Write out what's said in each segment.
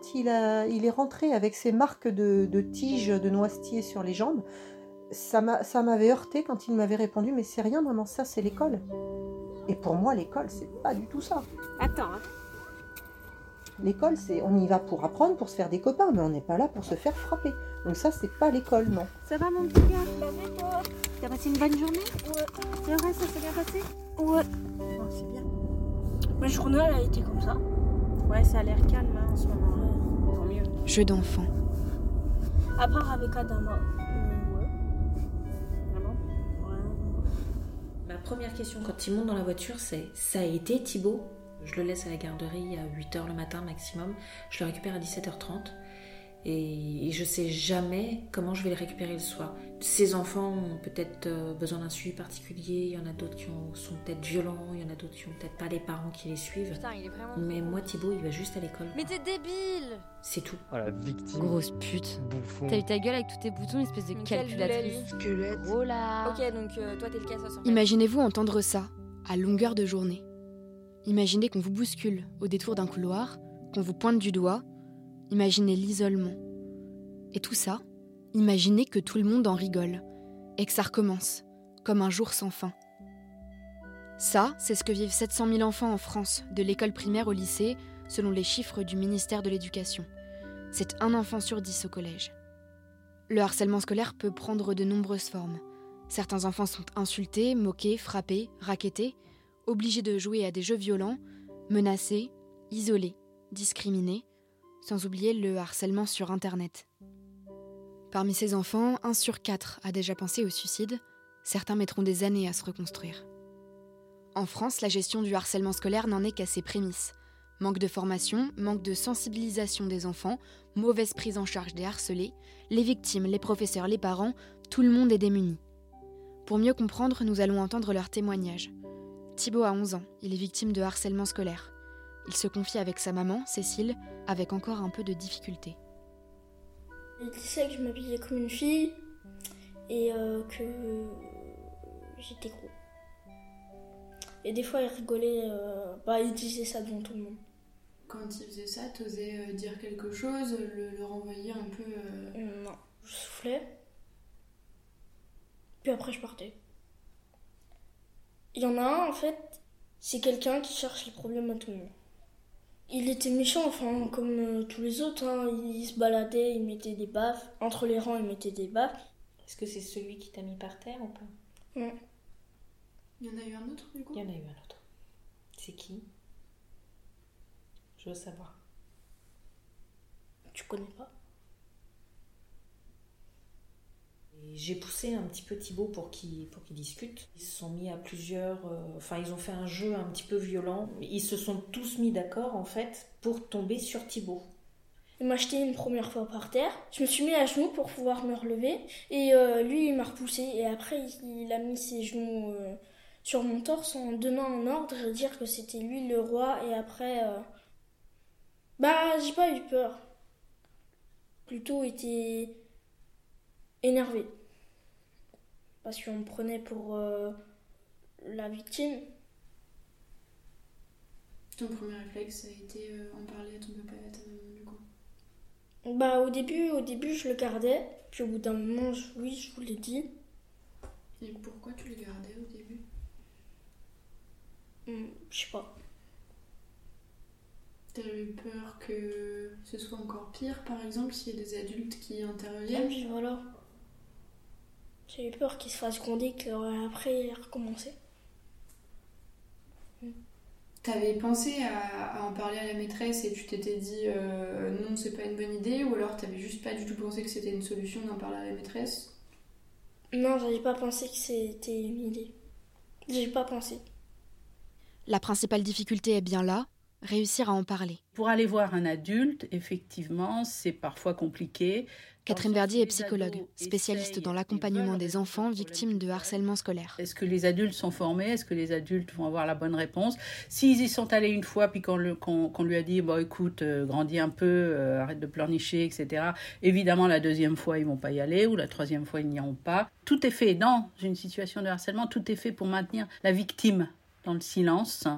quand il, a, il est rentré avec ses marques de, de tiges de noisetier sur les jambes, ça m'a- ça m'avait heurté quand il m'avait répondu Mais c'est rien, maman, ça c'est l'école. Et pour moi, l'école, c'est pas du tout ça. Attends, hein. L'école, c'est on y va pour apprendre, pour se faire des copains, mais on n'est pas là pour se faire frapper. Donc ça, c'est pas l'école, non. Ça va mon petit gars? T'as passé une bonne journée? Ouais. C'est vrai, ça s'est bien passé? Ouais. Bon, c'est bien. Ma journée, elle a été comme ça. Ouais, ça a l'air calme hein, en ce moment. Ouais. Tant mieux. Jeu d'enfant. À part avec Adama. Euh, ouais. Vraiment Ma première question quand il monte dans la voiture, c'est Ça a été Thibaut? Je le laisse à la garderie à 8h le matin maximum. Je le récupère à 17h30. Et et je sais jamais comment je vais le récupérer le soir. Ces enfants ont peut-être euh, besoin d'un suivi particulier. Il y en a d'autres qui ont- sont peut-être violents. Il y en a d'autres qui ont peut-être pas les parents qui les suivent. Putain, il est vraiment. Mais moi, Thibaut, il va juste à l'école. Mais t'es débile C'est tout. Oh la victime. Grosse pute. Bouffon. T'as eu ta gueule avec tous tes boutons, espèce de calculatrice. Squelette. Oh là Ok, donc euh, toi t'es le casse à Imaginez-vous entendre ça, à longueur de journée. Imaginez qu'on vous bouscule au détour d'un couloir, qu'on vous pointe du doigt. Imaginez l'isolement. Et tout ça, imaginez que tout le monde en rigole. Et que ça recommence, comme un jour sans fin. Ça, c'est ce que vivent 700 000 enfants en France, de l'école primaire au lycée, selon les chiffres du ministère de l'Éducation. C'est un enfant sur dix au collège. Le harcèlement scolaire peut prendre de nombreuses formes. Certains enfants sont insultés, moqués, frappés, raquettés, obligés de jouer à des jeux violents, menacés, isolés, discriminés, sans oublier le harcèlement sur Internet. Parmi ces enfants, un sur quatre a déjà pensé au suicide, certains mettront des années à se reconstruire. En France, la gestion du harcèlement scolaire n'en est qu'à ses prémices. Manque de formation, manque de sensibilisation des enfants, mauvaise prise en charge des harcelés, les victimes, les professeurs, les parents, tout le monde est démuni. Pour mieux comprendre, nous allons entendre leur témoignage. Thibaut a 11 ans, il est victime de harcèlement scolaire. Il se confie avec sa maman, Cécile, avec encore un peu de difficulté. Il disait que je m'habillais comme une fille et euh, que j'étais gros. Et des fois, il rigolait, euh, bah, il disait ça devant tout le monde. Quand il faisait ça, t'osais euh, dire quelque chose, le, le renvoyer un peu. euh, Euh, non, je soufflais. Puis après, je partais. Il y en a un, en fait, c'est quelqu'un qui cherche les problèmes à tout le monde. Il était méchant, enfin, comme euh, tous les autres. hein. Il se baladait, il mettait des baffes. Entre les rangs, il mettait des baffes. Est-ce que c'est celui qui t'a mis par terre ou pas? Ouais. Il y en a eu un autre du coup? Il y en a eu un autre. C'est qui? Je veux savoir. Tu connais pas Et J'ai poussé un petit peu Thibaut pour qu'il pour discute. Ils se sont mis à plusieurs. euh, Enfin, ils ont fait un jeu un petit peu violent. Ils se sont tous mis d'accord en fait pour tomber sur Thibaut. Il m'a jeté une première fois par terre. Je me suis mis à genoux pour pouvoir me relever. Et euh, lui, il m'a repoussé. Et après, il, a mis ses genoux euh, sur mon torse en donnant un ordre dire que c'était lui le roi. Et après, bah, j'ai pas eu peur. Plutôt été énervé. Parce qu'on me prenait pour euh, la victime. Ton premier réflexe, a été euh, en parler à ton papa et à ta maman du coup. Bah, au début, au début, je le gardais. Puis au bout d'un moment, je- oui, je vous l'ai dit. Et pourquoi tu le gardais au début? Hmm, Je sais pas. T'avais eu peur que ce soit encore pire, par exemple, s'il y a des adultes qui interviennent? Puis voilà. J'ai eu peur qu'il se fasse gronder, qu'après il recommencer. T'avais pensé à, à en parler à la maîtresse et tu t'étais dit euh, non, c'est pas une bonne idée, ou alors t'avais juste pas du tout pensé que c'était une solution d'en parler à la maîtresse? Non, j'avais pas pensé que c'était une idée. J'ai pas pensé. La principale difficulté est bien là, réussir à en parler. Pour aller voir un adulte, effectivement, c'est parfois compliqué. Catherine Verdi est psychologue, spécialiste dans l'accompagnement des enfants victimes de harcèlement scolaire? Est-ce que les adultes sont formés? Est-ce que les adultes vont avoir la bonne réponse? S'ils y sont allés une fois, puis qu'on lui a dit, bon écoute, euh, grandis un peu, euh, arrête de pleurnicher, etc. Évidemment, la deuxième fois, ils vont pas y aller, ou la troisième fois, ils n'iront pas. Tout est fait dans une situation de harcèlement, tout est fait pour maintenir la victime dans le silence.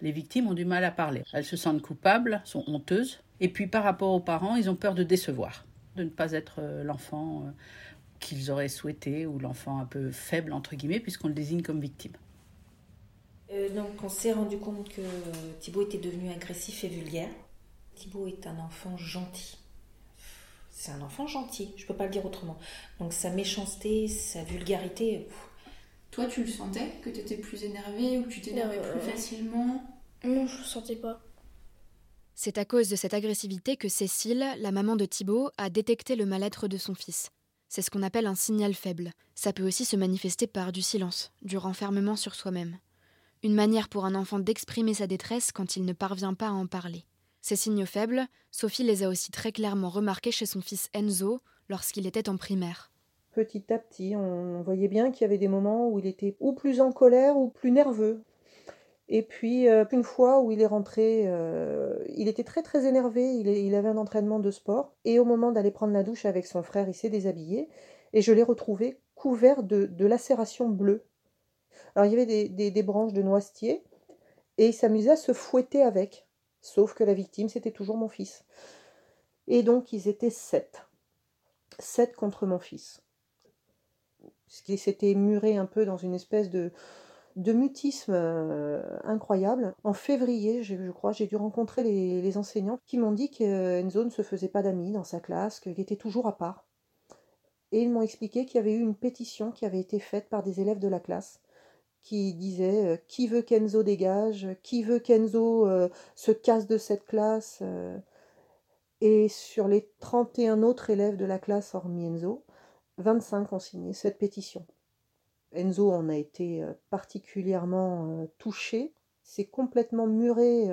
Les victimes ont du mal à parler. Elles se sentent coupables, sont honteuses. Et puis par rapport aux parents, ils ont peur de décevoir, de ne pas être euh, l'enfant euh, qu'ils auraient souhaité ou l'enfant un peu faible, entre guillemets, puisqu'on le désigne comme victime. Euh, donc on s'est rendu compte que Thibaut était devenu agressif et vulgaire. Thibaut est un enfant gentil. C'est un enfant gentil, je peux pas le dire autrement. Donc sa méchanceté, sa vulgarité. Toi, tu le sentais que tu étais plus énervée ou que tu t'énervais plus facilement Non, je le sentais pas. C'est à cause de cette agressivité que Cécile, la maman de Thibaut, a détecté le mal-être de son fils. C'est ce qu'on appelle un signal faible. Ça peut aussi se manifester par du silence, du renfermement sur soi-même. Une manière pour un enfant d'exprimer sa détresse quand il ne parvient pas à en parler. Ces signes faibles, Sophie les a aussi très clairement remarqués chez son fils Enzo lorsqu'il était en primaire. Petit à petit, on voyait bien qu'il y avait des moments où il était ou plus en colère ou plus nerveux. Et puis, euh, une fois où il est rentré, euh, il était très très énervé, il, avait un entraînement de sport, et au moment d'aller prendre la douche avec son frère, il s'est déshabillé, et je l'ai retrouvé couvert de, lacérations bleues. Alors il y avait des branches de noisetier, et il s'amusait à se fouetter avec. Sauf que la victime, c'était toujours mon fils. Et donc, ils étaient sept. Sept contre mon fils. Ce qui s'était muré un peu dans une espèce de, de mutisme euh, incroyable. En février, je, crois, j'ai dû rencontrer les, les enseignants qui m'ont dit qu'Enzo ne se faisait pas d'amis dans sa classe, qu'il était toujours à part. Et ils m'ont expliqué qu'il y avait eu une pétition qui avait été faite par des élèves de la classe qui disait euh, qui veut qu'Enzo dégage, qui veut qu'Enzo euh, se casse de cette classe. Et sur les 31 autres élèves de la classe, hormis Enzo, 25 ont signé cette pétition. Enzo en a été particulièrement touché, c'est complètement muré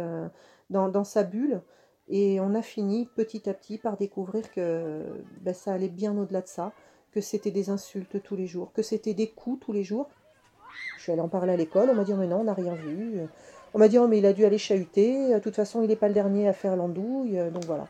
dans, sa bulle, et on a fini petit à petit par découvrir que ben, ça allait bien au-delà de ça, que c'était des insultes tous les jours, que c'était des coups tous les jours. Je suis allée en parler à l'école, on m'a dit oh, mais non, on n'a rien vu. On m'a dit oh mais il a dû aller chahuter, de toute façon il n'est pas le dernier à faire l'andouille, donc voilà.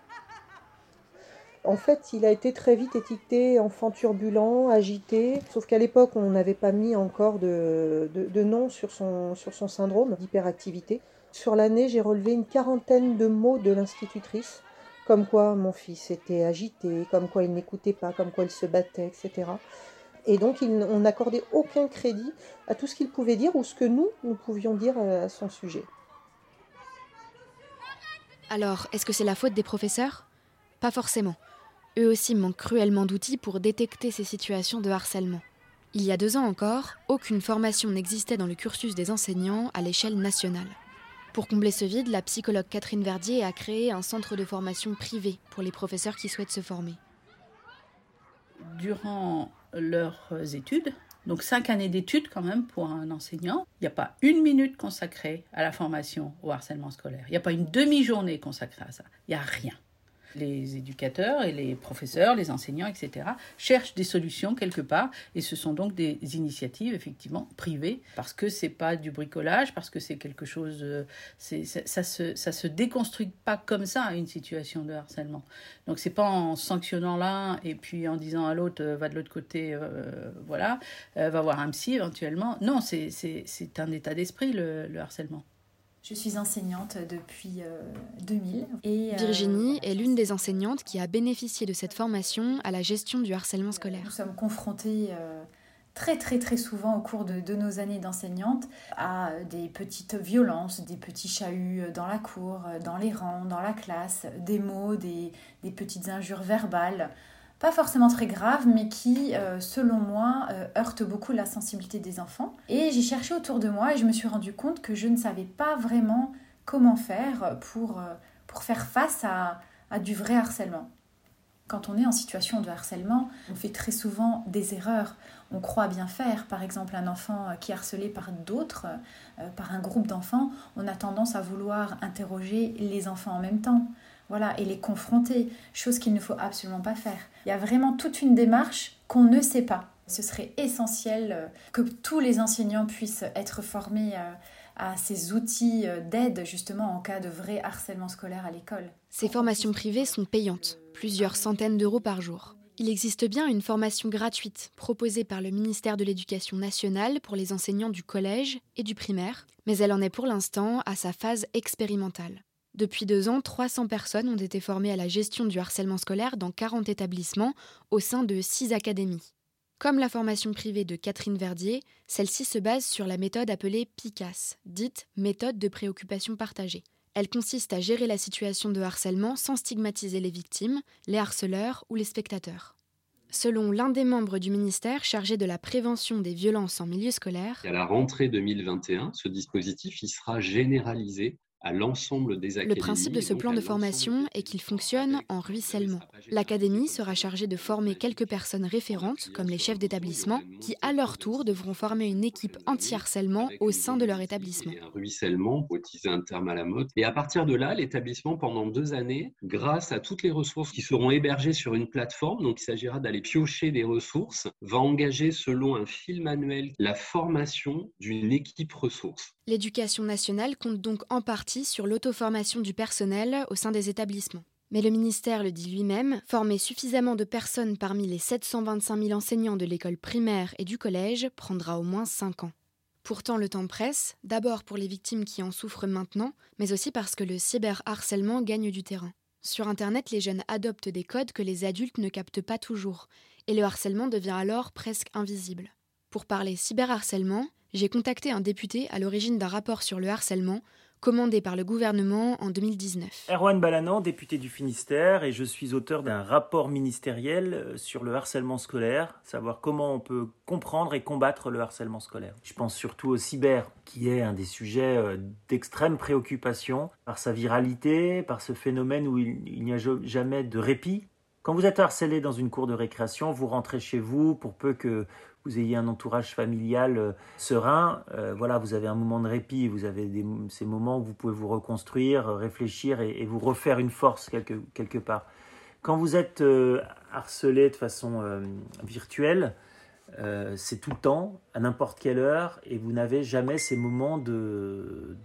En fait, il a été très vite étiqueté enfant turbulent, agité, sauf qu'à l'époque, on n'avait pas mis encore de, nom sur son, sur son syndrome d'hyperactivité. Sur l'année, j'ai relevé une quarantaine de mots de l'institutrice, comme quoi mon fils était agité, comme quoi il n'écoutait pas, comme quoi il se battait, etc. Et donc, on n'accordait aucun crédit à tout ce qu'il pouvait dire ou ce que nous, nous pouvions dire à son sujet. Alors, est-ce que c'est la faute des professeurs? Pas forcément. Eux aussi manquent cruellement d'outils pour détecter ces situations de harcèlement. Il y a deux ans encore, aucune formation n'existait dans le cursus des enseignants à l'échelle nationale. Pour combler ce vide, la psychologue Catherine Verdier a créé un centre de formation privé pour les professeurs qui souhaitent se former. Durant leurs études. Donc cinq années d'études quand même pour un enseignant. Il n'y a pas une minute consacrée à la formation au harcèlement scolaire. Il n'y a pas une demi-journée consacrée à ça. Il n'y a rien les éducateurs et les professeurs, les enseignants, etc., cherchent des solutions quelque part, et ce sont donc des initiatives effectivement privées, parce que c'est pas du bricolage, parce que c'est quelque chose, euh, c'est, ça, se, ça se déconstruit pas comme ça une situation de harcèlement. Donc c'est pas en sanctionnant l'un et puis en disant à l'autre euh, va de l'autre côté, euh, voilà, va voir un psy éventuellement. Non, c'est, c'est, un état d'esprit le harcèlement. Je suis enseignante depuis 2000. Euh, et, euh, Virginie est l'une des enseignantes qui a bénéficié de cette formation à la gestion du harcèlement scolaire. Nous sommes confrontés euh, très très très souvent au cours de, de nos années d'enseignante à des petites violences, des petits chahuts dans la cour, dans les rangs, dans la classe, des mots, des, des petites injures verbales pas forcément très grave, mais qui, euh, selon moi, euh, heurte beaucoup la sensibilité des enfants. Et j'ai cherché autour de moi et je me suis rendu compte que je ne savais pas vraiment comment faire pour, euh, pour faire face à, à du vrai harcèlement. Quand on est en situation de harcèlement, on fait très souvent des erreurs. On croit bien faire. Par exemple, un enfant qui est harcelé par d'autres, par un groupe d'enfants, on a tendance à vouloir interroger les enfants en même temps voilà, et les confronter, chose qu'il ne faut absolument pas faire. Il y a vraiment toute une démarche qu'on ne sait pas. Ce serait essentiel euh, que tous les enseignants puissent être formés euh, à ces outils euh, d'aide justement en cas de vrai harcèlement scolaire à l'école. Ces formations privées sont payantes, plusieurs centaines d'euros par jour. Il existe bien une formation gratuite proposée par le ministère de l'Éducation nationale pour les enseignants du collège et du primaire, mais elle en est pour l'instant à sa phase expérimentale. Depuis deux ans, 300 personnes ont été formées à la gestion du harcèlement scolaire dans 40 établissements au sein de six académies. Comme la formation privée de Catherine Verdier, celle-ci se base sur la méthode appelée PICAS, dite méthode de préoccupation partagée. Elle consiste à gérer la situation de harcèlement sans stigmatiser les victimes, les harceleurs ou les spectateurs. Selon l'un des membres du ministère chargé de la prévention des violences en milieu scolaire, à la rentrée 2021, ce dispositif y sera généralisé l'ensemble des Le principe de ce plan de formation est qu'il fonctionne en ruissellement. L'académie sera chargée de former quelques personnes référentes, comme les chefs d'établissement, qui à leur tour devront former une équipe anti-harcèlement au sein de leur établissement. Un ruissellement, pour utiliser un terme à la mode. Et à partir de là, l'établissement, pendant deux années, grâce à toutes les ressources qui seront hébergées sur une plateforme, donc il s'agira d'aller piocher des ressources, va engager selon un fil manuel la formation d'une équipe ressources. L'éducation nationale compte donc en partie sur l'auto-formation du personnel au sein des établissements. Mais le ministère le dit lui-même, former suffisamment de personnes parmi les 725 000 enseignants de l'école primaire et du collège prendra au moins 5 ans. Pourtant, le temps presse, d'abord pour les victimes qui en souffrent maintenant, mais aussi parce que le cyberharcèlement gagne du terrain. Sur Internet, les jeunes adoptent des codes que les adultes ne captent pas toujours, et le harcèlement devient alors presque invisible. Pour parler cyberharcèlement, j'ai contacté un député à l'origine d'un rapport sur le harcèlement commandé par le gouvernement en 2019. Erwan Balanan, député du Finistère, et je suis auteur d'un rapport ministériel euh, sur le harcèlement scolaire, savoir comment on peut comprendre et combattre le harcèlement scolaire. Je pense surtout au cyber, qui est un des sujets euh, d'extrême préoccupation par sa viralité, par ce phénomène où il n'y a jamais de répit. Quand vous êtes harcelé dans une cour de récréation, vous rentrez chez vous pour peu que vous ayez un entourage familial euh, serein, euh, voilà, vous avez un moment de répit, vous avez ces moments où vous pouvez vous reconstruire, euh, réfléchir et, vous refaire une force quelque, part. Quand vous êtes harcelé de façon virtuelle, c'est tout le temps, à n'importe quelle heure, et vous n'avez jamais ces moments où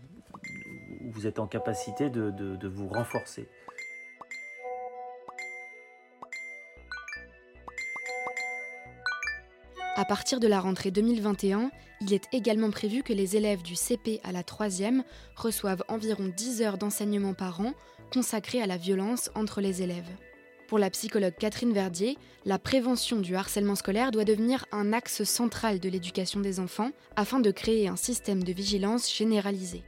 vous êtes en capacité de vous renforcer. À partir de la rentrée 2021, il est également prévu que les élèves du CP à la 3e reçoivent environ 10 heures d'enseignement par an consacrées à la violence entre les élèves. Pour la psychologue Catherine Verdier, la prévention du harcèlement scolaire doit devenir un axe central de l'éducation des enfants afin de créer un système de vigilance généralisé.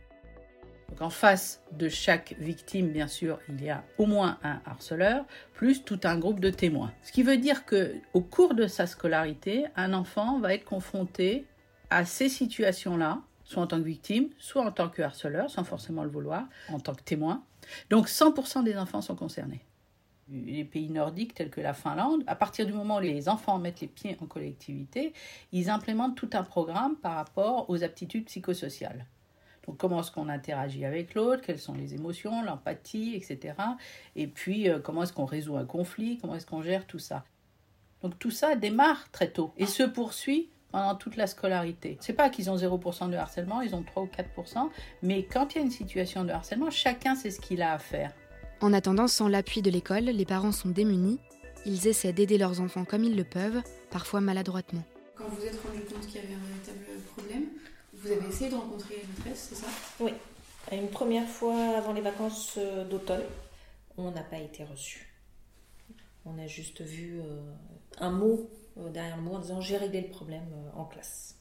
Donc en face de chaque victime, bien sûr, il y a au moins un harceleur, plus tout un groupe de témoins. Ce qui veut dire que au cours de sa scolarité, un enfant va être confronté à ces situations-là, soit en tant que victime, soit en tant que harceleur, sans forcément le vouloir, en tant que témoin. Donc 100% des enfants sont concernés. Les pays nordiques tels que la Finlande, à partir du moment où les enfants mettent les pieds en collectivité, ils implémentent tout un programme par rapport aux aptitudes psychosociales. Donc comment est-ce qu'on interagit avec l'autre, quelles sont les émotions, l'empathie, etc. Et puis euh, comment est-ce qu'on résout un conflit, comment est-ce qu'on gère tout ça. Donc tout ça démarre très tôt et se poursuit pendant toute la scolarité. C'est pas qu'ils ont 0% de harcèlement, ils ont 3 ou 4%, mais quand il y a une situation de harcèlement, chacun sait ce qu'il a à faire. En attendant, sans l'appui de l'école, les parents sont démunis. Ils essaient d'aider leurs enfants comme ils le peuvent, parfois maladroitement. Quand vous êtes rendu compte qu'il y avait un véritable problème, vous avez essayé de rencontrer la maîtresse, c'est ça? Oui. Une première fois avant les vacances euh, d'automne, on n'a pas été reçu. On a juste vu euh, un mot euh, derrière le mot en disant j'ai réglé le problème en classe.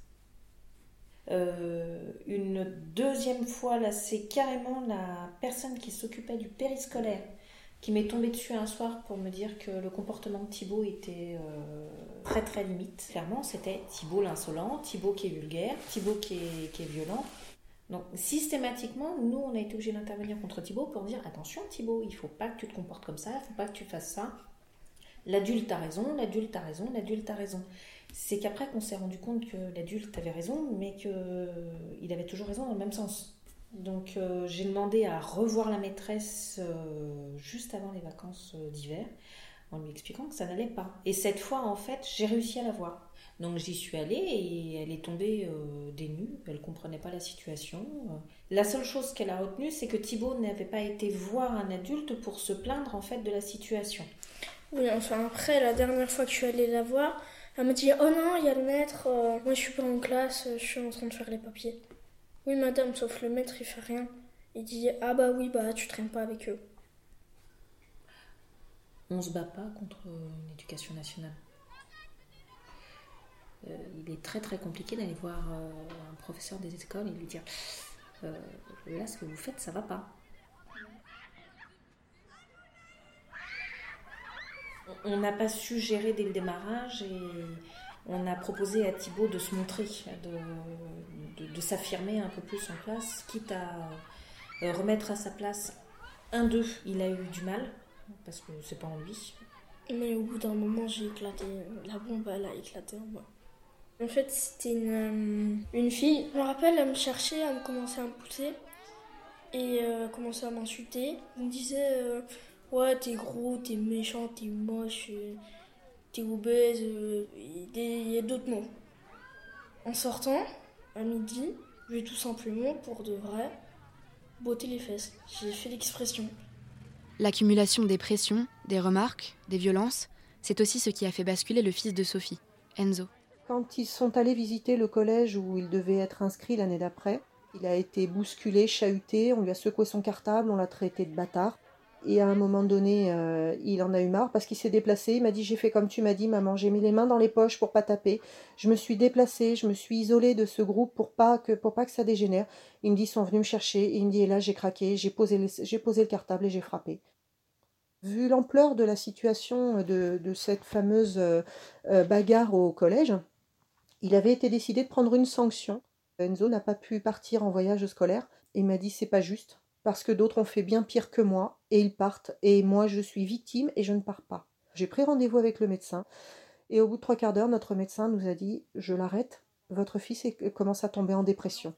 une deuxième fois, là, c'est carrément la personne qui s'occupait du périscolaire qui m'est tombé dessus un soir pour me dire que le comportement de Thibaut était euh, très très limite. Clairement, c'était Thibaut l'insolent, Thibaut qui est vulgaire, Thibaut qui est, violent. Donc systématiquement, nous, on a été obligés d'intervenir contre Thibaut pour dire attention Thibaut, il faut pas que tu te comportes comme ça, il faut pas que tu fasses ça. L'adulte a raison, l'adulte a raison, l'adulte a raison. C'est qu'après qu'on s'est rendu compte que l'adulte avait raison, mais qu'il avait toujours raison dans le même sens. Donc euh, j'ai demandé à revoir la maîtresse euh, juste avant les vacances euh, d'hiver en lui expliquant que ça n'allait pas. Et cette fois, en fait, j'ai réussi à la voir. Donc j'y suis allée et elle est tombée des nues, elle comprenait pas la situation. La seule chose qu'elle a retenue, c'est que Thibaut n'avait pas été voir un adulte pour se plaindre en fait de la situation. Oui, enfin après, la dernière fois que je suis allée la voir, elle m'a dit Oh non, il y a le maître, euh, moi je suis pas en classe, je suis en train de faire les papiers. Oui, madame, sauf le maître, il fait rien. Il dit Ah bah oui, bah tu traînes pas avec eux. On se bat pas contre une éducation nationale. Euh, il est très très compliqué d'aller voir euh, un professeur des écoles et lui dire euh, Là, ce que vous faites, ça va pas. On n'a pas su gérer dès le démarrage et on a proposé à Thibaut de se montrer, de, de, s'affirmer un peu plus en classe, quitte à remettre à sa place un d'eux. Il a eu du mal, parce que c'est pas en lui. Mais au bout d'un moment, j'ai éclaté. La bombe, elle a éclaté en moi. En fait, c'était une, euh, une fille. Je me rappelle, elle me cherchait, elle me commençait à me pousser. Et euh, commençait à m'insulter. Elle me disait euh, Ouais, t'es gros, t'es méchant, t'es moche, t'es obèse. Il y a d'autres mots. En sortant, à midi, je vais tout simplement, pour de vrai, botter les fesses. J'ai fait l'expression. L'accumulation des pressions, des remarques, des violences, c'est aussi ce qui a fait basculer le fils de Sophie, Enzo. Quand ils sont allés visiter le collège où il devait être inscrit l'année d'après, il a été bousculé, chahuté, on lui a secoué son cartable, on l'a traité de bâtard. Et à un moment donné, euh, il en a eu marre parce qu'il s'est déplacé. Il m'a dit J'ai fait comme tu m'as dit, maman. J'ai mis les mains dans les poches pour pas taper. Je me suis déplacé, je me suis isolé de ce groupe pour pas que, pour pas que ça dégénère. Il me dit Ils sont venus me chercher. Et il me dit Et là, j'ai craqué, j'ai posé, le cartable et j'ai frappé. Vu l'ampleur de la situation de, cette fameuse euh, euh, bagarre au collège, il avait été décidé de prendre une sanction. Enzo n'a pas pu partir en voyage scolaire et m'a dit c'est pas juste parce que d'autres ont fait bien pire que moi et ils partent et moi je suis victime et je ne pars pas. J'ai pris rendez-vous avec le médecin et au bout de trois quarts d'heure notre médecin nous a dit je l'arrête, votre fils commence à tomber en dépression.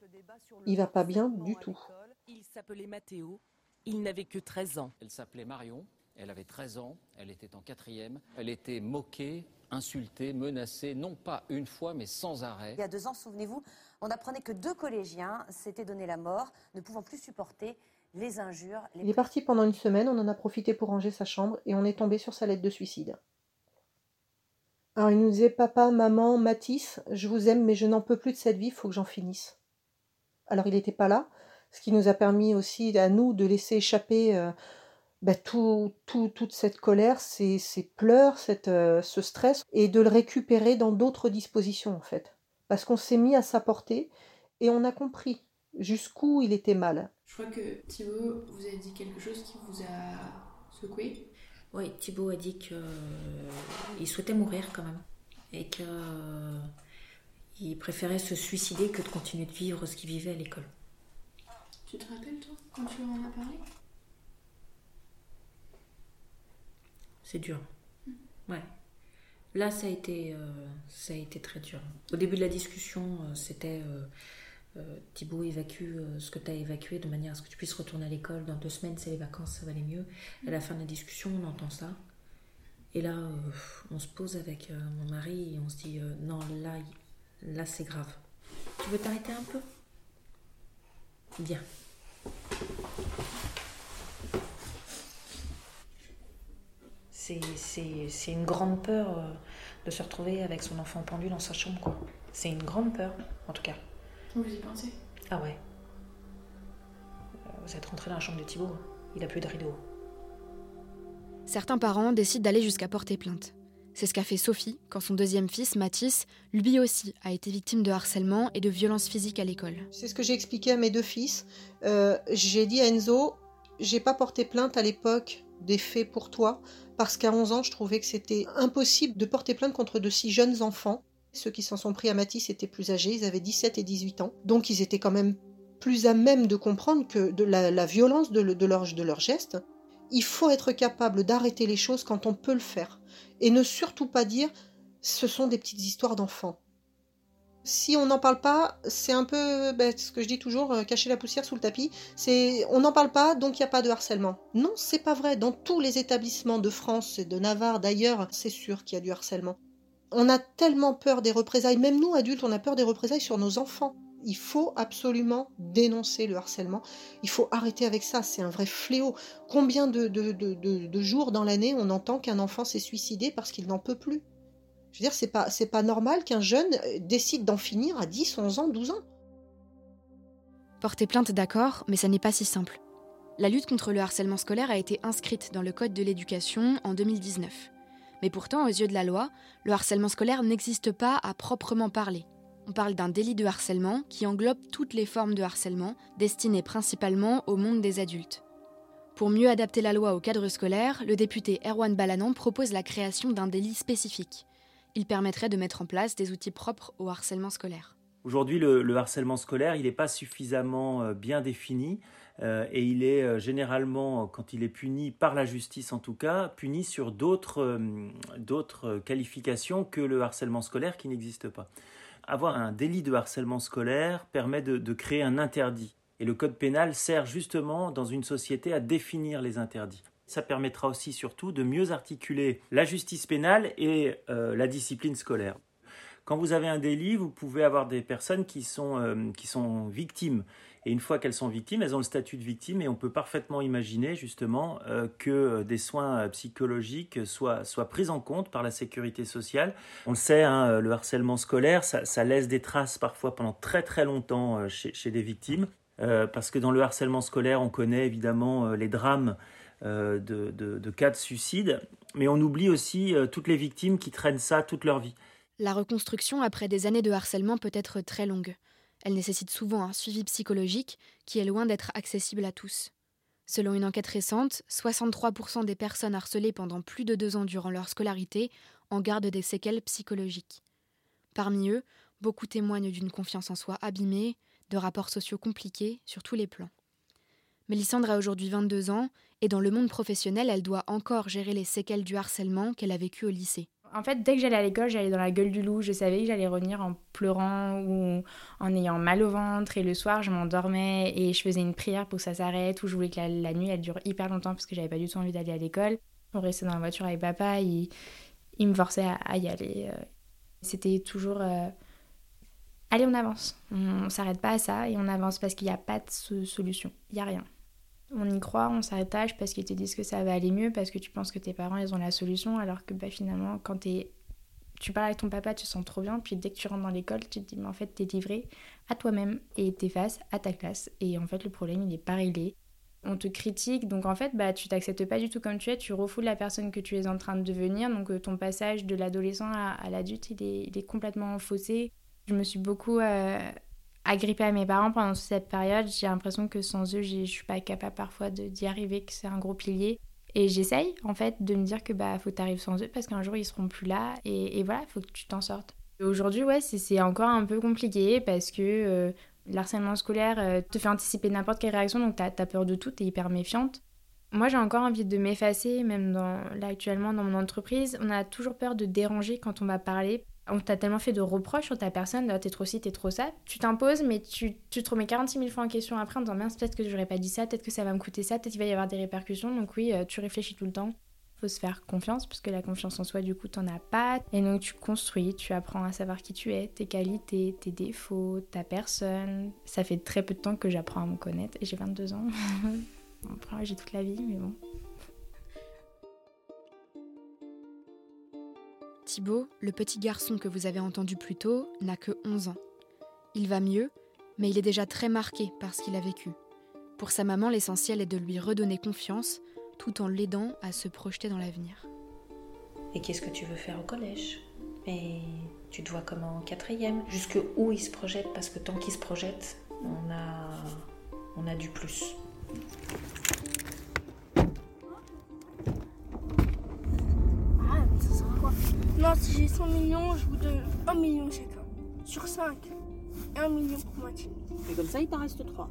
Il va pas bien du tout. Il s'appelait Mathéo, il n'avait que 13 ans. Elle s'appelait Marion, elle avait 13 ans, elle était en quatrième, elle était moquée, insulté, menacé, non pas une fois, mais sans arrêt. Il y a deux ans, souvenez-vous, on apprenait que deux collégiens s'étaient donné la mort, ne pouvant plus supporter les injures. Il est parti pendant une semaine, on en a profité pour ranger sa chambre et on est tombé sur sa lettre de suicide. Alors il nous disait Papa, maman, Matisse, je vous aime, mais je n'en peux plus de cette vie, il faut que j'en finisse. Alors il n'était pas là, ce qui nous a permis aussi à nous de laisser échapper. Euh, bah, tout, toute cette colère, ces, pleurs, cette, euh, ce stress, et de le récupérer dans d'autres dispositions en fait. Parce qu'on s'est mis à sa portée et on a compris jusqu'où il était mal. Je crois que Thibaut vous a dit quelque chose qui vous a secoué. Oui, Thibaut a dit qu'il euh, souhaitait mourir quand même et qu'il euh, préférait se suicider que de continuer de vivre ce qu'il vivait à l'école. Tu te rappelles toi quand tu en as parlé? C'est dur. Ouais. Là, ça a été, euh, ça a été très dur. Au début de la discussion, euh, c'était euh, Thibaut évacue ce que tu as évacué de manière à ce que tu puisses retourner à l'école. Dans deux semaines, c'est les vacances, ça va aller mieux. À la fin de la discussion, on entend ça. Et là, on se pose avec mon mari et on se dit non, là, là c'est grave. Tu veux t'arrêter un peu? Bien. C'est une grande peur euh, de se retrouver avec son enfant pendu dans sa chambre, quoi. C'est une grande peur, en tout cas. Vous y pensez? Ah ouais. Euh, vous êtes rentré dans la chambre de Thibault, il a plus de rideau. Certains parents décident d'aller jusqu'à porter plainte. C'est ce qu'a fait Sophie quand son deuxième fils, Mathis, lui aussi a été victime de harcèlement et de violences physiques à l'école. C'est ce que j'ai expliqué à mes deux fils. Euh, j'ai dit à Enzo, j'ai pas porté plainte à l'époque des faits pour toi parce qu'à 11 ans, je trouvais que c'était impossible de porter plainte contre de si jeunes enfants. Ceux qui s'en sont pris à Matisse étaient plus âgés, ils avaient 17 et 18 ans. Donc ils étaient quand même plus à même de comprendre que de la, violence de, de, leur, de leur geste. Il faut être capable d'arrêter les choses quand on peut le faire. Et ne surtout pas dire ce sont des petites histoires d'enfants si on n'en parle pas, c'est un peu ce que je dis toujours, euh, cacher la poussière sous le tapis. C'est on n'en parle pas, donc il n'y a pas de harcèlement. Non, c'est pas vrai. Dans tous les établissements de France et de Navarre, d'ailleurs, c'est sûr qu'il y a du harcèlement. On a tellement peur des représailles, même nous adultes, on a peur des représailles sur nos enfants. Il faut absolument dénoncer le harcèlement. Il faut arrêter avec ça. C'est un vrai fléau. Combien de jours dans l'année on entend qu'un enfant s'est suicidé parce qu'il n'en peut plus? Je veux dire, c'est pas, normal qu'un jeune décide d'en finir à 10, 11 ans, 12 ans. Porter plainte, d'accord, mais ça n'est pas si simple. La lutte contre le harcèlement scolaire a été inscrite dans le Code de l'éducation en 2019. Mais pourtant, aux yeux de la loi, le harcèlement scolaire n'existe pas à proprement parler. On parle d'un délit de harcèlement qui englobe toutes les formes de harcèlement, destinées principalement au monde des adultes. Pour mieux adapter la loi au cadre scolaire, le député Erwan Balanan propose la création d'un délit spécifique. Il permettrait de mettre en place des outils propres au harcèlement scolaire. Aujourd'hui, le, harcèlement scolaire, il n'est pas suffisamment euh, bien défini. Euh, et il est euh, généralement, quand il est puni par la justice en tout cas, puni sur d'autres qualifications que le harcèlement scolaire qui n'existe pas. Avoir un délit de harcèlement scolaire permet de, créer un interdit. Et le code pénal sert justement dans une société à définir les interdits. Ça permettra aussi surtout de mieux articuler la justice pénale et la discipline scolaire. Quand vous avez un délit, vous pouvez avoir des personnes qui sont, qui sont victimes et une fois qu'elles sont victimes, elles ont le statut de victime et on peut parfaitement imaginer justement euh, que des soins euh, psychologiques soient, soient pris en compte par la sécurité sociale. On le sait, hein, le harcèlement scolaire, ça, laisse des traces parfois pendant très très longtemps euh, chez, chez, des victimes. parce que dans le harcèlement scolaire, on connaît évidemment les drames de, de, cas de suicide, mais on oublie aussi toutes les victimes qui traînent ça toute leur vie. La reconstruction après des années de harcèlement peut être très longue. Elle nécessite souvent un suivi psychologique qui est loin d'être accessible à tous. Selon une enquête récente, 63% des personnes harcelées pendant plus de deux ans durant leur scolarité en gardent des séquelles psychologiques. Parmi eux, beaucoup témoignent d'une confiance en soi abîmée, de rapports sociaux compliqués sur tous les plans. Mélissandre a aujourd'hui 22 ans et dans le monde professionnel, elle doit encore gérer les séquelles du harcèlement qu'elle a vécu au lycée en fait, dès que j'allais à l'école, j'allais dans la gueule du loup. Je savais que j'allais revenir en pleurant ou en ayant mal au ventre. Et le soir, je m'endormais et je faisais une prière pour que ça s'arrête. Ou je voulais que la, nuit, elle dure hyper longtemps parce que j'avais pas du tout envie d'aller à l'école. On restait dans la voiture avec papa. Il, il me forçait à, y aller. Euh. C'était toujours. Euh, allez, on avance. On, s'arrête pas à ça et on avance parce qu'il n'y a pas de solution. Il n'y a rien on y croit, on s'attache parce qu'ils te disent que ça va aller mieux, parce que tu penses que tes parents, ils ont la solution, alors que bah, finalement, quand es... tu parles avec ton papa, tu te sens trop bien, puis dès que tu rentres dans l'école, tu te dis, mais en fait, t'es livré à toi-même et t'es face à ta classe. Et en fait, le problème, il est pas réglé. On te critique, donc en fait, bah, tu t'acceptes pas du tout comme tu es, tu refoules la personne que tu es en train de devenir, donc euh, ton passage de l'adolescent à, l'adulte, il est, complètement faussé. Je me suis beaucoup euh, agrippée à mes parents pendant cette période. J'ai l'impression que sans eux, je suis pas capable parfois d'y arriver, que c'est un gros pilier. Et j'essaye en fait de me dire que bah faut t'arriver sans eux parce qu'un jour ils seront plus là et, et voilà, il faut que tu t'en sortes. Aujourd'hui, ouais, c'est encore un peu compliqué parce que euh, l'harcèlement scolaire euh, te fait anticiper n'importe quelle réaction, donc t'as as peur de tout, t'es hyper méfiante. Moi, j'ai encore envie de m'effacer, même là actuellement dans mon entreprise. On a toujours peur de déranger quand on va parler on t'a tellement fait de reproches sur ta personne, t'es trop ci, t'es trop ça, tu t'imposes, mais tu, te remets 46 000 fois en question après en disant mince, peut-être que j'aurais pas dit ça, peut-être que ça va me coûter ça, peut-être qu'il va y avoir des répercussions, donc oui, euh, tu réfléchis tout le temps. Faut se faire confiance, parce que la confiance en soi, du coup, t'en as pas. Et donc tu construis, tu apprends à savoir qui tu es, tes qualités, tes défauts, ta personne. Ça fait très peu de temps que j'apprends à me connaître, et j'ai 22 ans. Après, j'ai toute la vie, mais bon. Thibaut, le petit garçon que vous avez entendu plus tôt, n'a que 11 ans. Il va mieux, mais il est déjà très marqué par ce qu'il a vécu. Pour sa maman, l'essentiel est de lui redonner confiance tout en l'aidant à se projeter dans l'avenir. Et qu'est-ce que tu veux faire au collège? Et tu te vois comment en quatrième Jusque où il se projette? Parce que tant qu'il se projette, on a du plus. Non, si j'ai 100 millions, je vous donne 1 million chacun. Sur 5. Et 1 million pour moitié. Et comme ça, il t'en reste 3.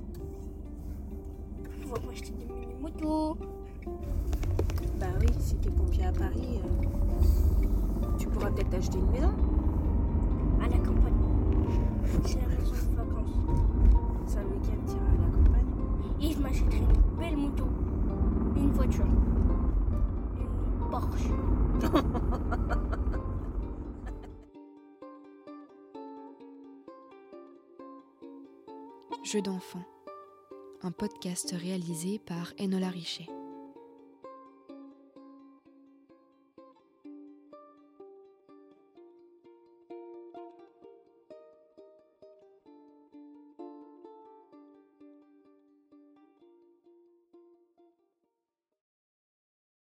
On va m'acheter des mini-motos. Bah oui, si t'es pompier à Paris, euh, tu pourras peut-être acheter une maison. À la campagne. C'est la raison de vacances. Ça, le week-end, à la campagne. Et je m'achèterai une belle moto. Une voiture. Une Porsche. Jeux d'enfants, un podcast réalisé par Enola Richet.